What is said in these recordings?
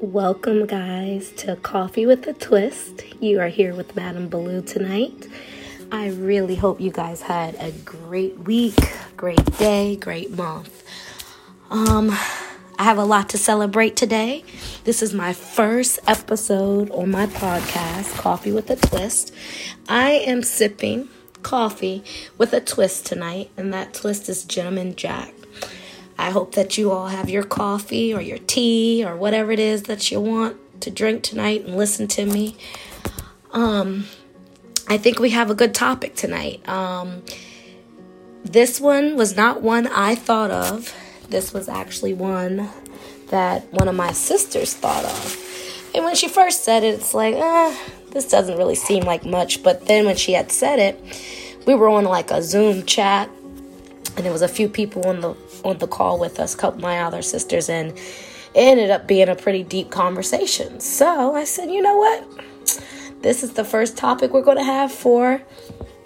Welcome, guys, to Coffee with a Twist. You are here with Madame Baloo tonight. I really hope you guys had a great week, great day, great month. Um, I have a lot to celebrate today. This is my first episode on my podcast, Coffee with a Twist. I am sipping coffee with a twist tonight, and that twist is Gentleman Jack. I hope that you all have your coffee or your tea or whatever it is that you want to drink tonight and listen to me. Um, I think we have a good topic tonight. Um, this one was not one I thought of. This was actually one that one of my sisters thought of. And when she first said it, it's like, eh, this doesn't really seem like much. But then when she had said it, we were on like a Zoom chat, and there was a few people on the on the call with us, couple my other sisters, and it ended up being a pretty deep conversation. So I said, you know what? This is the first topic we're going to have for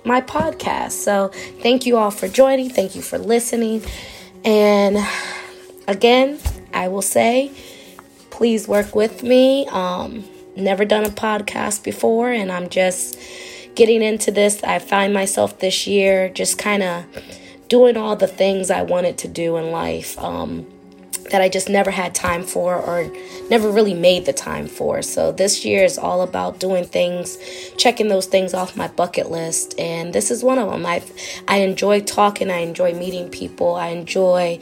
my podcast. So thank you all for joining. Thank you for listening. And again, I will say, please work with me. Um, never done a podcast before, and I'm just getting into this. I find myself this year just kind of doing all the things I wanted to do in life um, that I just never had time for or never really made the time for. So this year is all about doing things, checking those things off my bucket list, and this is one of them. I I enjoy talking. I enjoy meeting people. I enjoy.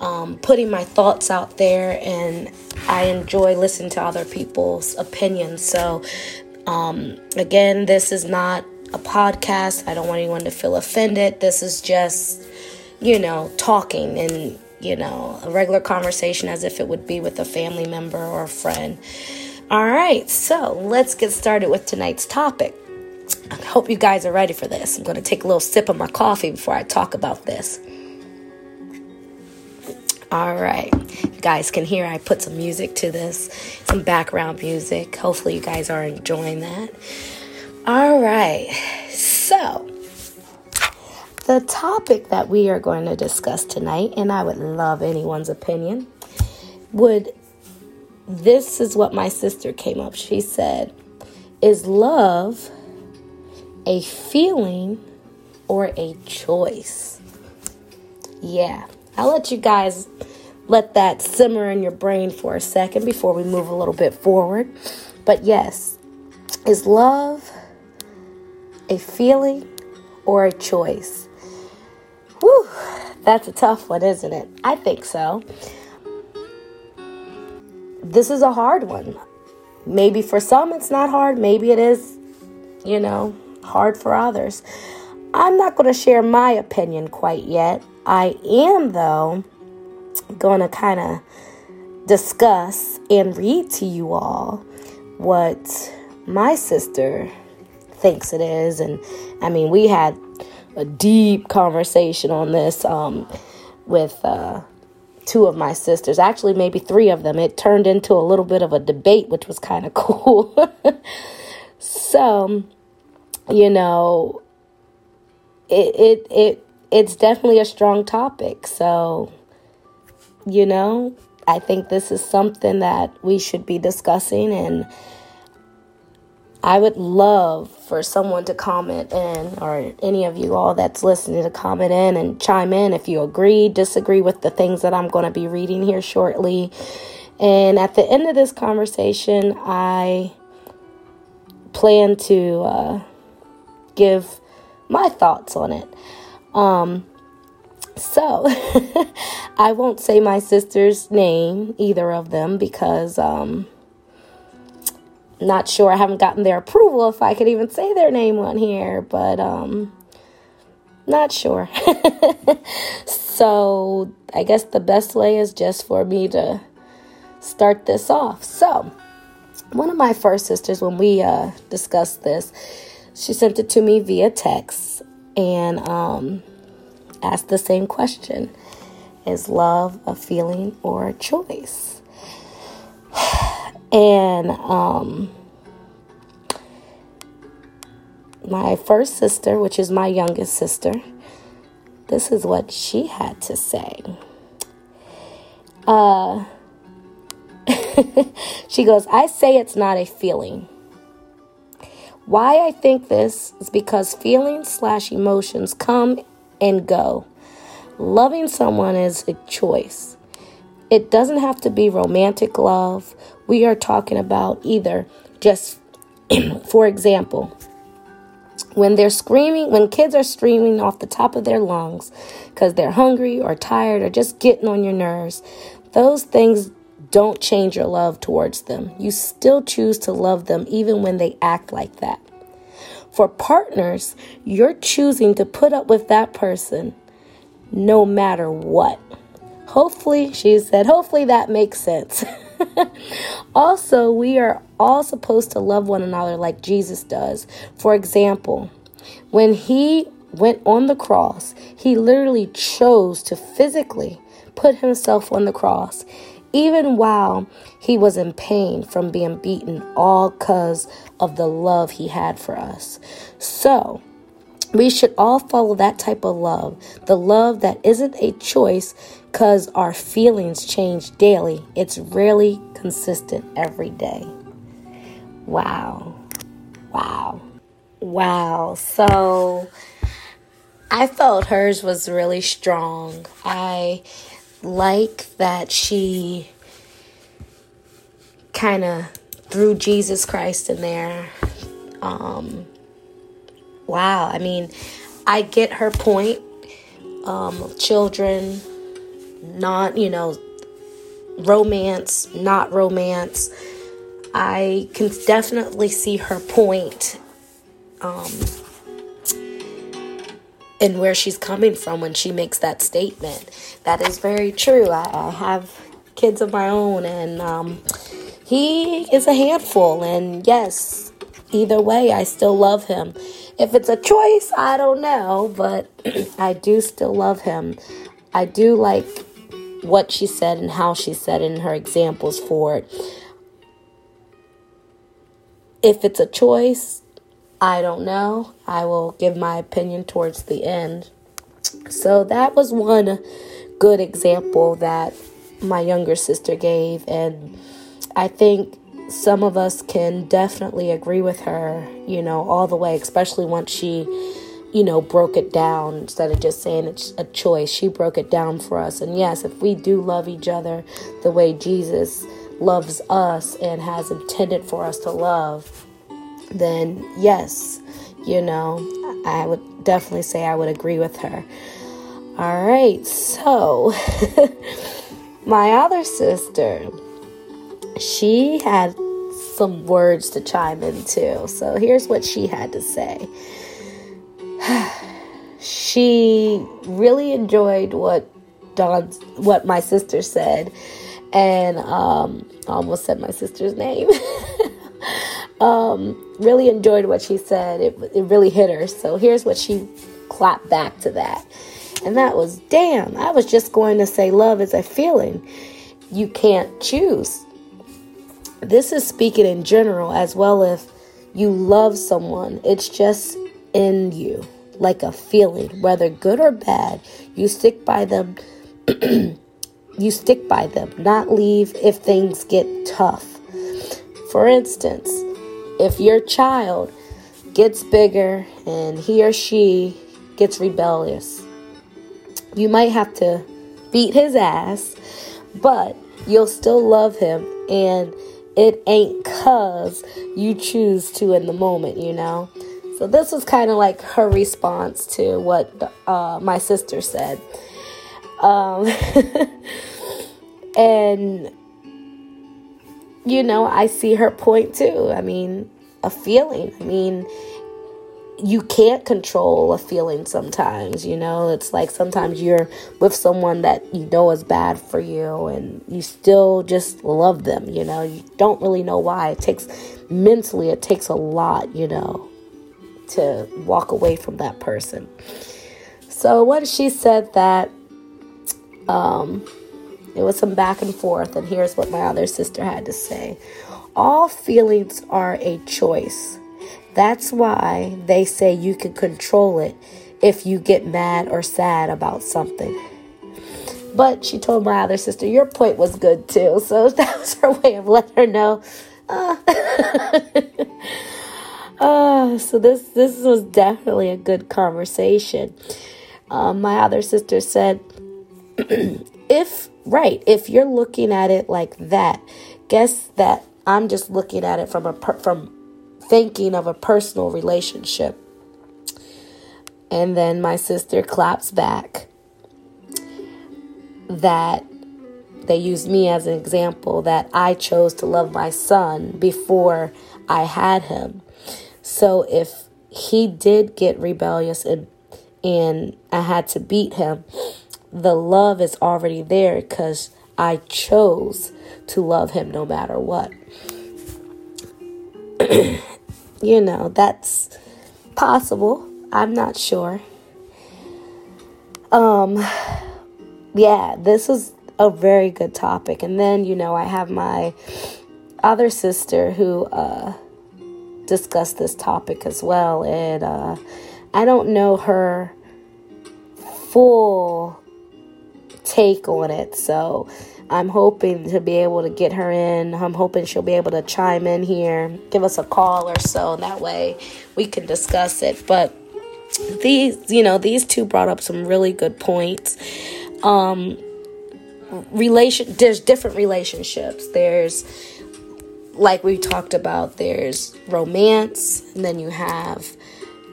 Um, putting my thoughts out there and I enjoy listening to other people's opinions. So, um, again, this is not a podcast. I don't want anyone to feel offended. This is just, you know, talking and, you know, a regular conversation as if it would be with a family member or a friend. All right, so let's get started with tonight's topic. I hope you guys are ready for this. I'm going to take a little sip of my coffee before I talk about this. All right, you guys can hear I put some music to this, some background music. Hopefully, you guys are enjoying that. All right, so the topic that we are going to discuss tonight, and I would love anyone's opinion, would this is what my sister came up. She said, Is love a feeling or a choice? Yeah, I'll let you guys let that simmer in your brain for a second before we move a little bit forward. But yes, is love a feeling or a choice? Whew, that's a tough one, isn't it? I think so. This is a hard one. Maybe for some it's not hard, maybe it is, you know, hard for others. I'm not going to share my opinion quite yet. I am, though, going to kind of discuss and read to you all what my sister thinks it is. And I mean, we had a deep conversation on this um, with uh, two of my sisters, actually, maybe three of them. It turned into a little bit of a debate, which was kind of cool. so, you know, it, it, it, it's definitely a strong topic. So, you know, I think this is something that we should be discussing and I would love for someone to comment in, or any of you all that's listening to comment in and chime in if you agree, disagree with the things that I'm going to be reading here shortly. And at the end of this conversation, I plan to uh, give my thoughts on it. Um, so, I won't say my sister's name, either of them, because um, not sure. I haven't gotten their approval if I could even say their name on here, but um, not sure. so I guess the best way is just for me to start this off. So, one of my first sisters, when we uh, discussed this, she sent it to me via text and um, asked the same question Is love a feeling or a choice? And um, my first sister, which is my youngest sister, this is what she had to say. Uh, she goes, I say it's not a feeling. Why I think this is because feelings slash emotions come and go. Loving someone is a choice. It doesn't have to be romantic love. We are talking about either just, for example, when they're screaming, when kids are screaming off the top of their lungs because they're hungry or tired or just getting on your nerves, those things don't change your love towards them. You still choose to love them even when they act like that. For partners, you're choosing to put up with that person no matter what. Hopefully, she said, hopefully that makes sense. also, we are all supposed to love one another like Jesus does. For example, when he went on the cross, he literally chose to physically put himself on the cross, even while he was in pain from being beaten, all because of the love he had for us. So, we should all follow that type of love, the love that isn't a choice because our feelings change daily. It's rarely consistent every day. Wow. Wow. Wow. So I felt hers was really strong. I like that she kind of threw Jesus Christ in there. Um, wow. I mean, I get her point. Um, children, not, you know, romance, not romance. I can definitely see her point um, and where she's coming from when she makes that statement. That is very true. I, I have kids of my own, and um, he is a handful. And yes, either way, I still love him. If it's a choice, I don't know, but I do still love him. I do like what she said and how she said it and her examples for it. If it's a choice, I don't know. I will give my opinion towards the end. So that was one good example that my younger sister gave, and I think some of us can definitely agree with her, you know, all the way, especially once she you know, broke it down instead of just saying it's a choice. She broke it down for us. And yes, if we do love each other the way Jesus loves us and has intended for us to love, then yes, you know, I would definitely say I would agree with her. All right, so my other sister, she had some words to chime in too. So here's what she had to say. she really enjoyed what Dawn, what my sister said, and um, almost said my sister's name. um, really enjoyed what she said. It, it really hit her. So here's what she clapped back to that. And that was, damn, I was just going to say love is a feeling. You can't choose. This is speaking in general as well if you love someone. It's just in you like a feeling, whether good or bad. You stick by them. you stick by them, not leave if things get tough. For instance, if your child gets bigger and he or she gets rebellious, you might have to beat his ass, but you'll still love him and it ain't cuz you choose to in the moment, you know? So this was kind of like her response to what uh, my sister said. Um, and, you know, I see her point too. I mean, a feeling. I mean, you can't control a feeling sometimes, you know. It's like sometimes you're with someone that you know is bad for you and you still just love them, you know. You don't really know why. It takes mentally it takes a lot, you know to walk away from that person. So what she said that um, it was some back and forth, and here's what my other sister had to say. All feelings are a choice. That's why they say you can control it if you get mad or sad about something. But she told my other sister, Your point was good too. So that was her way of letting her know. Uh, uh, so this this was definitely a good conversation. Um, my other sister said, if right, if you're looking at it like that, guess that I'm just looking at it from a from thinking of a personal relationship. And then my sister claps back that they used me as an example that I chose to love my son before I had him. So if he did get rebellious and and I had to beat him, the love is already there because I chose to love him no matter what. you know, that's possible. I'm not sure. Um yeah, this is a very good topic. And then, you know, I have my other sister who uh discussed this topic as well and uh I don't know her full take on it. So I'm hoping to be able to get her in. I'm hoping she'll be able to chime in here, give us a call or so. That way we can discuss it. But these, you know, these two brought up some really good points. Um, relation, there's different relationships. There's, like we talked about, there's romance, and then you have,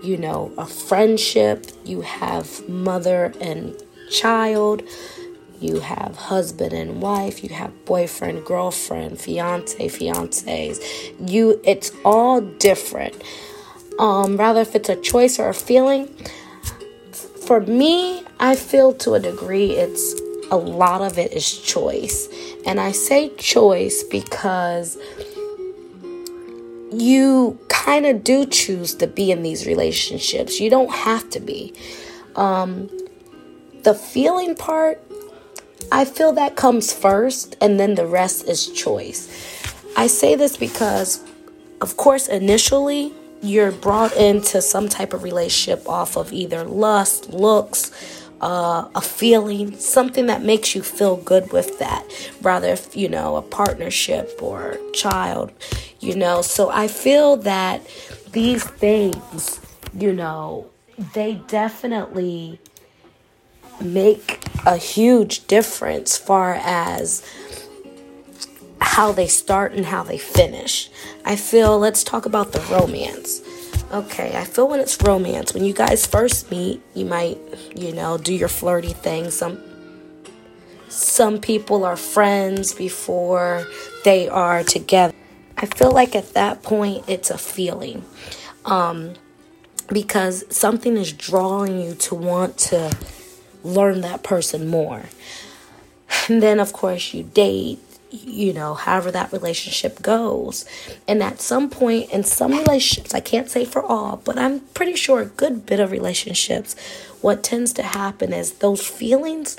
you know, a friendship, you have mother and child you have husband and wife, you have boyfriend, girlfriend, fiance, fiancés. You it's all different. Um, rather if it's a choice or a feeling. For me, I feel to a degree it's a lot of it is choice. And I say choice because you kind of do choose to be in these relationships. You don't have to be. Um, the feeling part I feel that comes first, and then the rest is choice. I say this because, of course, initially you're brought into some type of relationship off of either lust, looks, uh, a feeling, something that makes you feel good with that, rather, if, you know, a partnership or child, you know. So I feel that these things, you know, they definitely make a huge difference far as how they start and how they finish. I feel let's talk about the romance. Okay, I feel when it's romance, when you guys first meet, you might, you know, do your flirty thing. Some some people are friends before they are together. I feel like at that point it's a feeling. Um because something is drawing you to want to learn that person more. And then, of course, you date, you know, however that relationship goes. And at some point in some relationships, I can't say for all, but I'm pretty sure a good bit of relationships, what tends to happen is those feelings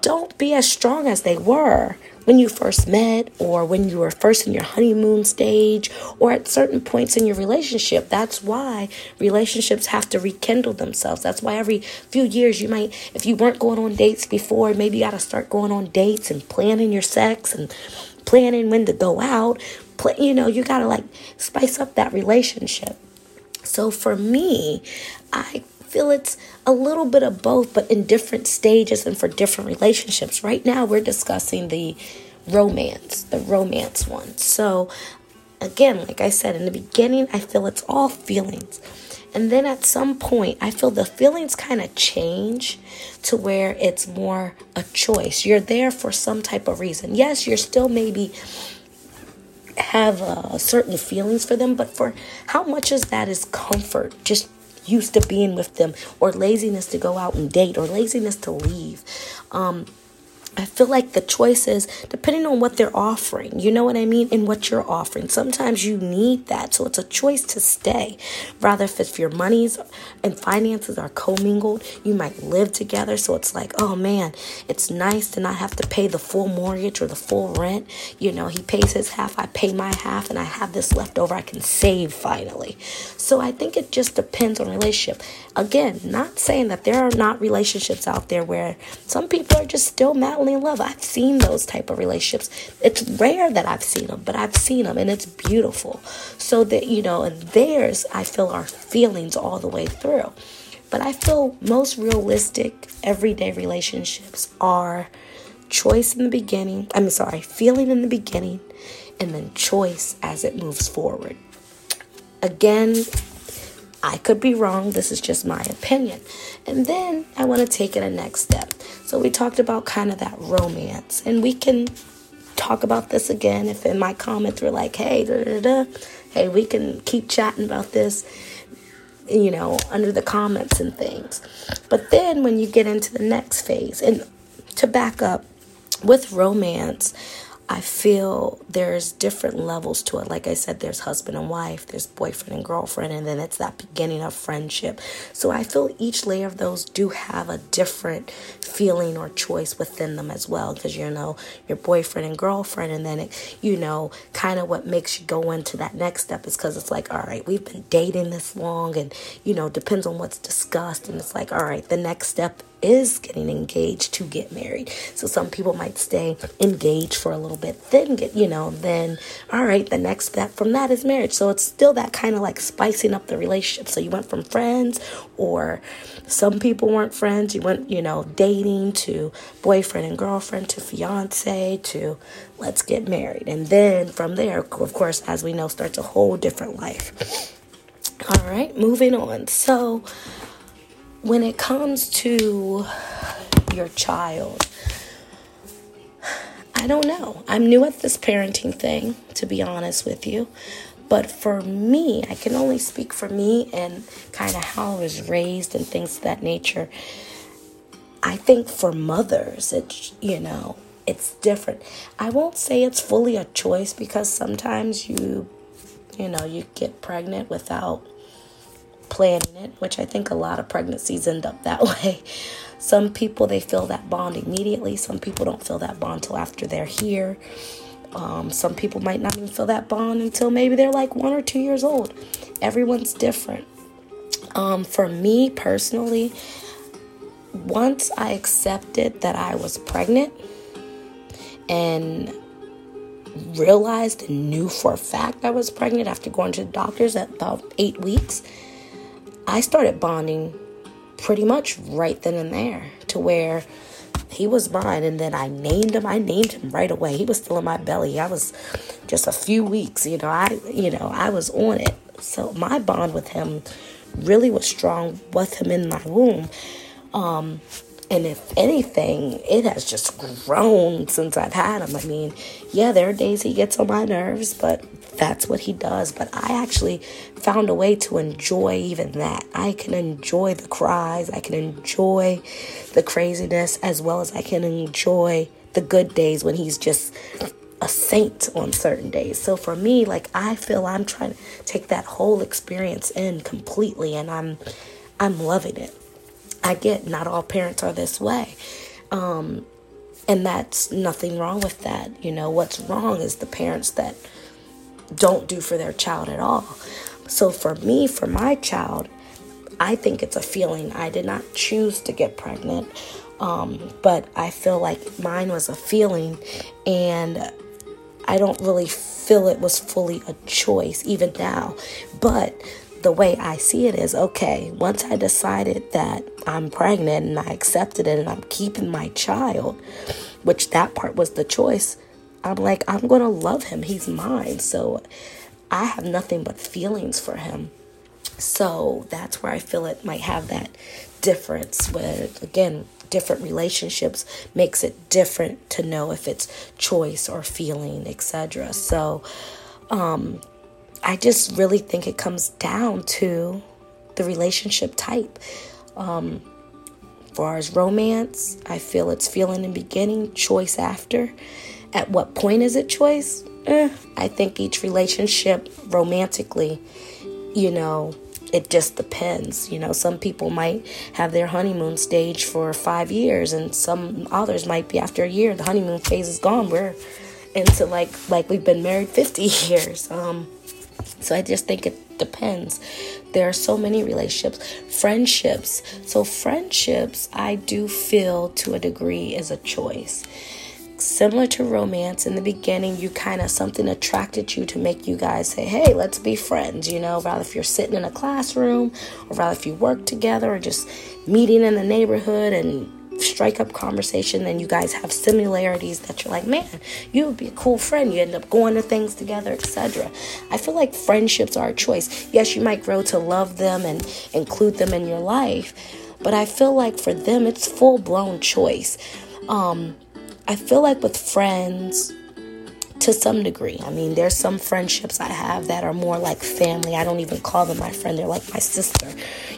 don't be as strong as they were when you first met or when you were first in your honeymoon stage or at certain points in your relationship. That's why relationships have to rekindle themselves. That's why every few years you might, if you weren't going on dates before, maybe you got to start going on dates and planning your sex and planning when to go out. Plan, you know, you got to like spice up that relationship. So for me, I feel it's a little bit of both, but in different stages and for different relationships. Right now, we're discussing the romance, the romance one. So, again, like I said in the beginning, I feel it's all feelings. And then at some point, I feel the feelings kind of change to where it's more a choice. You're there for some type of reason. Yes, you're still maybe have uh, certain feelings for them, but for how much is that is comfort, just used to being with them, or laziness to go out and date, or laziness to leave. Um, I feel like the choices, depending on what they're offering, you know what I mean, and what you're offering. Sometimes you need that, so it's a choice to stay. Rather, if your monies and finances are commingled, you might live together. So it's like, oh man, it's nice to not have to pay the full mortgage or the full rent. You know, he pays his half, I pay my half, and I have this left over I can save finally. So I think it just depends on relationship. Again, not saying that there are not relationships out there where some people are just still madly in love. I've seen those type of relationships. It's rare that I've seen them, but I've seen them and it's beautiful. So that, you know, and theirs, I feel our feelings all the way through. But I feel most realistic everyday relationships are choice in the beginning. I'm sorry, feeling in the beginning and then choice as it moves forward. Again, I could be wrong. This is just my opinion. And then I want to take it a next step. So we talked about kind of that romance, and we can talk about this again if in my comments we're like, hey, da, da, da, hey, we can keep chatting about this, you know, under the comments and things. But then when you get into the next phase, and to back up with romance, I feel there's different levels to it. Like I said, there's husband and wife, there's boyfriend and girlfriend, and then it's that beginning of friendship. So I feel each layer of those do have a different feeling or choice within them as well. Because you know, your boyfriend and girlfriend, and then it, you know, kind of what makes you go into that next step is because it's like, all right, we've been dating this long, and you know, depends on what's discussed, and it's like, all right, the next step is getting engaged to get married. So some people might stay engaged for a little bit, then get, you know, then, all right, the next step from that is marriage. So it's still that kind of like spicing up the relationship. So you went from friends, or some people weren't friends, you went, you know, dating to boyfriend and girlfriend to fiance to let's get married. And then from there, of course, as we know, starts a whole different life. All right, moving on. So, when it comes to your child, I don't know. I'm new at this parenting thing, to be honest with you. But for me, I can only speak for me and kind of how I was raised and things of that nature. I think for mothers, it's, you know, it's different. I won't say it's fully a choice because sometimes you, you know, you get pregnant without planning it, which I think a lot of pregnancies end up that way. Some people they feel that bond immediately. Some people don't feel that bond till after they're here. Um, some people might not even feel that bond until maybe they're like one or two years old. Everyone's different. Um, for me personally, once I accepted that I was pregnant and realized and knew for a fact I was pregnant after going to the doctors at about eight weeks, I started bonding pretty much right then and there to where he was mine and then I named him. I named him right away. He was still in my belly. I was just a few weeks, you know, I you know, I was on it. So my bond with him really was strong with him in my womb. Um and if anything, it has just grown since I've had him. I mean, yeah, there are days he gets on my nerves, but that's what he does. But I actually found a way to enjoy even that. I can enjoy the cries, I can enjoy the craziness, as well as I can enjoy the good days when he's just a saint on certain days. So for me, like I feel I'm trying to take that whole experience in completely and I'm I'm loving it. I get not all parents are this way. Um, and that's nothing wrong with that. You know, what's wrong is the parents that don't do for their child at all. So for me, for my child, I think it's a feeling. I did not choose to get pregnant, um, but I feel like mine was a feeling, and I don't really feel it was fully a choice even now. But the way I see it is okay, once I decided that I'm pregnant and I accepted it and I'm keeping my child, which that part was the choice, I'm like, I'm going to love him. He's mine. So I have nothing but feelings for him. So that's where I feel it might have that difference where, again, different relationships makes it different to know if it's choice or feeling, etc. So, um, I just really think it comes down to the relationship type. Um, far as romance, I feel it's feeling in beginning, choice after. At what point is it choice? Eh, I think each relationship romantically, you know, it just depends. You know, some people might have their honeymoon stage for five years, and some others might be after a year. The honeymoon phase is gone. We're into like like we've been married 50 years. Um, so I just think it depends. There are so many relationships, friendships. So friendships, I do feel to a degree is a choice similar to romance in the beginning you kind of something attracted you to make you guys say hey let's be friends you know rather if you're sitting in a classroom or rather if you work together or just meeting in the neighborhood and strike up conversation and you guys have similarities that you're like man you would be a cool friend. You end up going to things together etc i feel like friendships are a choice. Yes you might grow to love them and include them in your life but i feel like for them it's full blown choice. Um, I feel like with friends, to some degree. I mean, there's some friendships I have that are more like family. I don't even call them my friend. They're like my sister,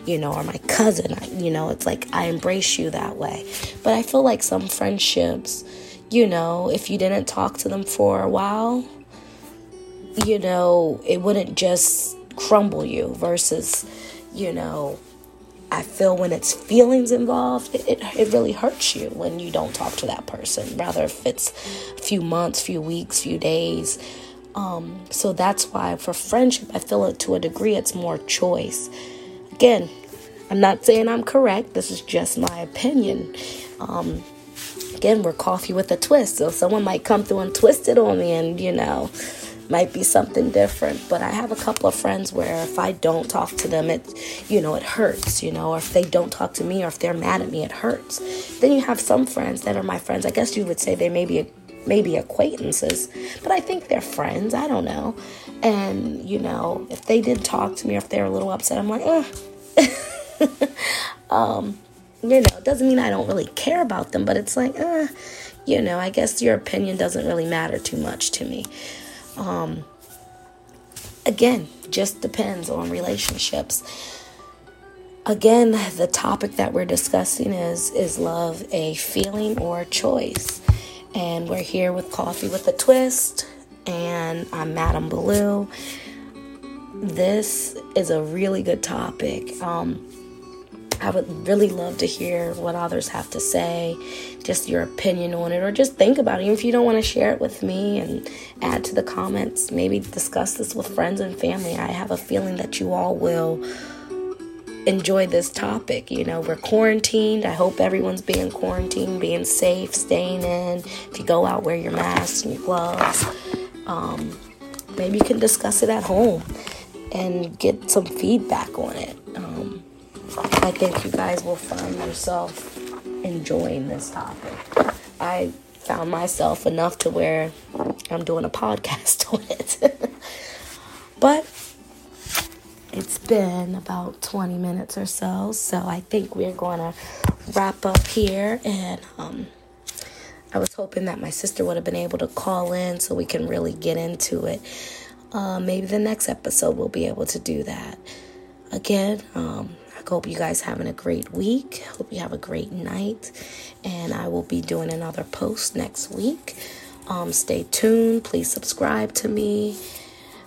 you know, or my cousin. I, you know, it's like I embrace you that way. But I feel like some friendships, you know, if you didn't talk to them for a while, you know, it wouldn't just crumble you versus, you know, I feel when it's feelings involved, it, it, it, really hurts you when you don't talk to that person, rather if it's a few months, few weeks, few days. Um, so that's why for friendship, I feel it to a degree, it's more choice. Again, I'm not saying I'm correct, this is just my opinion. Um, again, we're coffee with a twist, so someone might come through and twist it on me, and you know might be something different. But I have a couple of friends where if I don't talk to them, it, you know, it hurts, you know, or if they don't talk to me or if they're mad at me, it hurts. Then you have some friends that are my friends. I guess you would say they may be, maybe acquaintances, but I think they're friends. I don't know. And, you know, if they did talk to me or if they're a little upset, I'm like, eh. um, you know, it doesn't mean I don't really care about them, but it's like, eh, you know, I guess your opinion doesn't really matter too much to me. Um, again, just depends on relationships. Again, the topic that we're discussing is is love a feeling or a choice? And we're here with Coffee with a Twist, and I'm Madam Blue. This is a really good topic. Um, I would really love to hear what others have to say, just your opinion on it, or just think about it. Even if you don't want to share it with me and add to the comments, maybe discuss this with friends and family. I have a feeling that you all will enjoy this topic. You know, we're quarantined. I hope everyone's being quarantined, being safe, staying in. If you go out, wear your mask and your gloves. Um, maybe you can discuss it at home and get some feedback on it. Um, I think you guys will find yourself enjoying this topic. I found myself enough to where I'm doing a podcast on it. but it's been about 20 minutes or so, so I think we're going to wrap up here. And um, I was hoping that my sister would have been able to call in so we can really get into it. Uh, maybe the next episode we'll be able to do that. Again, um, hope you guys having a great week. Hope you have a great night. And I will be doing another post next week. Um, stay tuned. Please subscribe to me.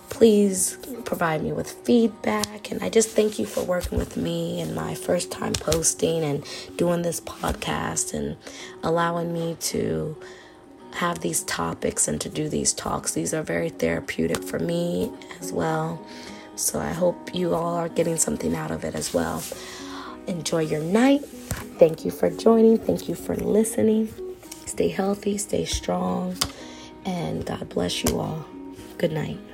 Please provide me with feedback. And I just thank you for working with me and my first time posting and doing this podcast and allowing me to have these topics and to do these talks. These are very therapeutic for me as well. So I hope you all are getting something out of it as well. Enjoy your night. Thank you for joining. Thank you for listening. Stay healthy, stay strong, and God bless you all. Good night.